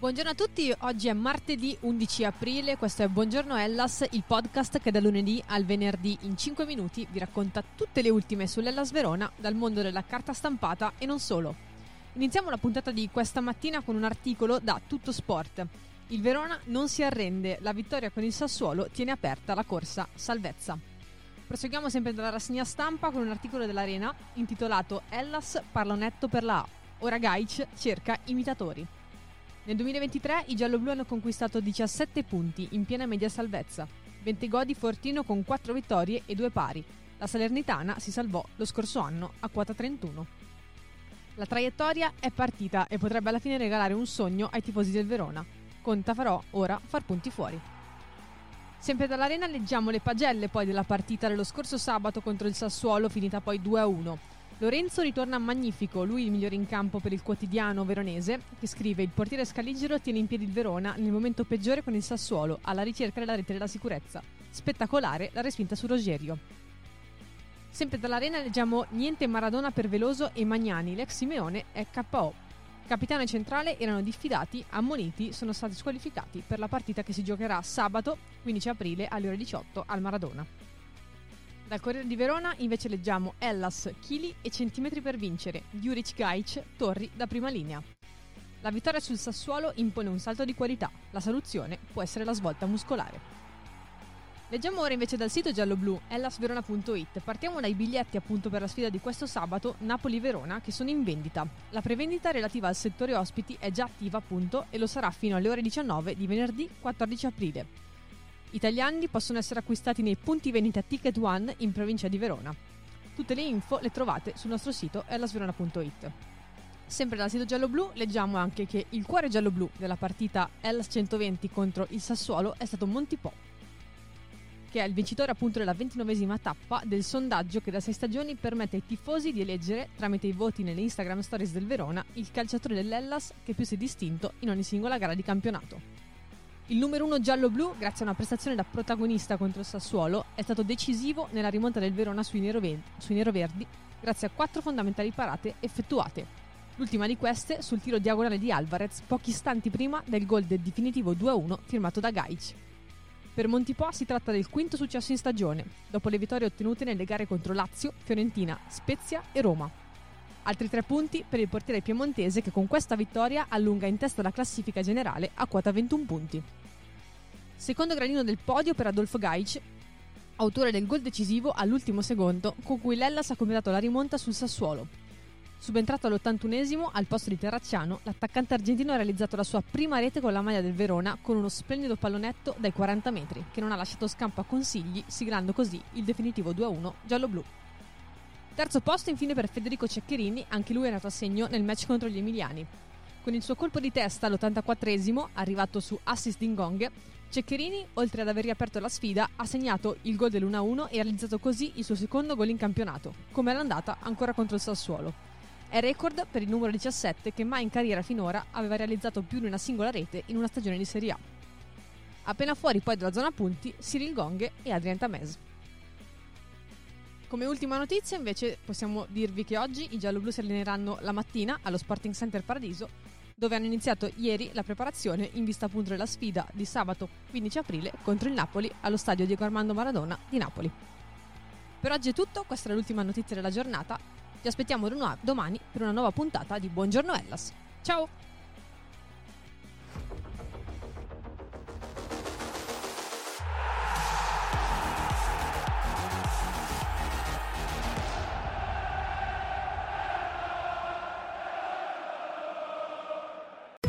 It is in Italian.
Buongiorno a tutti, oggi è martedì 11 aprile, questo è Buongiorno Ellas, il podcast che da lunedì al venerdì in 5 minuti vi racconta tutte le ultime sull'Ellas Verona dal mondo della carta stampata e non solo. Iniziamo la puntata di questa mattina con un articolo da Tutto Sport. Il Verona non si arrende, la vittoria con il Sassuolo tiene aperta la corsa salvezza. Proseguiamo sempre dalla rassegna stampa con un articolo dell'Arena intitolato Ellas parla netto per la A. Ora Gaic cerca imitatori. Nel 2023 i gialloblu hanno conquistato 17 punti in piena media salvezza. 20 godi Fortino con 4 vittorie e 2 pari. La Salernitana si salvò lo scorso anno a quota 31. La traiettoria è partita e potrebbe alla fine regalare un sogno ai tifosi del Verona. Conta farò ora far punti fuori. Sempre dall'arena leggiamo le pagelle poi della partita dello scorso sabato contro il Sassuolo finita poi 2-1. Lorenzo ritorna magnifico, lui il migliore in campo per il quotidiano veronese, che scrive il portiere Scaligero tiene in piedi il Verona nel momento peggiore con il Sassuolo, alla ricerca della rete della sicurezza. Spettacolare la respinta su Rogerio. Sempre dall'arena leggiamo niente Maradona per Veloso e Magnani, l'ex Simeone è KO. Capitano e centrale erano diffidati, ammoniti, sono stati squalificati per la partita che si giocherà sabato 15 aprile alle ore 18 al Maradona. Dal Corriere di Verona invece leggiamo Ellas, chili e centimetri per vincere, Juric Gaic, torri da prima linea. La vittoria sul Sassuolo impone un salto di qualità, la soluzione può essere la svolta muscolare. Leggiamo ora invece dal sito giallo-blu ellasverona.it. Partiamo dai biglietti appunto per la sfida di questo sabato Napoli-Verona che sono in vendita. La prevendita relativa al settore ospiti è già attiva appunto e lo sarà fino alle ore 19 di venerdì 14 aprile. Italiani possono essere acquistati nei punti vendita Ticket One in provincia di Verona. Tutte le info le trovate sul nostro sito ellasverona.it. Sempre dal sito giallo-blu leggiamo anche che il cuore giallo-blu della partita Hellas 120 contro il Sassuolo è stato Montipò, che è il vincitore appunto della ventinovesima tappa del sondaggio che da sei stagioni permette ai tifosi di eleggere, tramite i voti nelle Instagram stories del Verona, il calciatore dell'Ellas che più si è distinto in ogni singola gara di campionato. Il numero uno giallo-blu, grazie a una prestazione da protagonista contro il Sassuolo, è stato decisivo nella rimonta del Verona sui neroverdi grazie a quattro fondamentali parate effettuate. L'ultima di queste sul tiro diagonale di Alvarez pochi istanti prima del gol del definitivo 2-1 firmato da Gaic. Per Montipò si tratta del quinto successo in stagione, dopo le vittorie ottenute nelle gare contro Lazio, Fiorentina, Spezia e Roma. Altri tre punti per il portiere piemontese che con questa vittoria allunga in testa la classifica generale a quota 21 punti. Secondo gradino del podio per Adolfo Gaic, autore del gol decisivo all'ultimo secondo con cui l'Ellas ha completato la rimonta sul Sassuolo. Subentrato all'81esimo al posto di Terracciano, l'attaccante argentino ha realizzato la sua prima rete con la maglia del Verona con uno splendido pallonetto dai 40 metri che non ha lasciato scampo a consigli, siglando così il definitivo 2-1 giallo-blu. Terzo posto infine per Federico Ceccherini, anche lui è nato a segno nel match contro gli emiliani. Con il suo colpo di testa all'84esimo, arrivato su assist di Ngong, Ceccherini, oltre ad aver riaperto la sfida, ha segnato il gol dell'1-1 e ha realizzato così il suo secondo gol in campionato, come all'andata ancora contro il Sassuolo. È record per il numero 17 che mai in carriera finora aveva realizzato più di una singola rete in una stagione di Serie A. Appena fuori poi dalla zona punti, Cyril Gong e Adrien Tamez. Come ultima notizia invece possiamo dirvi che oggi i gialloblu si alleneranno la mattina allo Sporting Center Paradiso dove hanno iniziato ieri la preparazione in vista appunto della sfida di sabato 15 aprile contro il Napoli allo stadio Diego Armando Maradona di Napoli. Per oggi è tutto, questa è l'ultima notizia della giornata. Ti aspettiamo domani per una nuova puntata di Buongiorno Ellas. Ciao!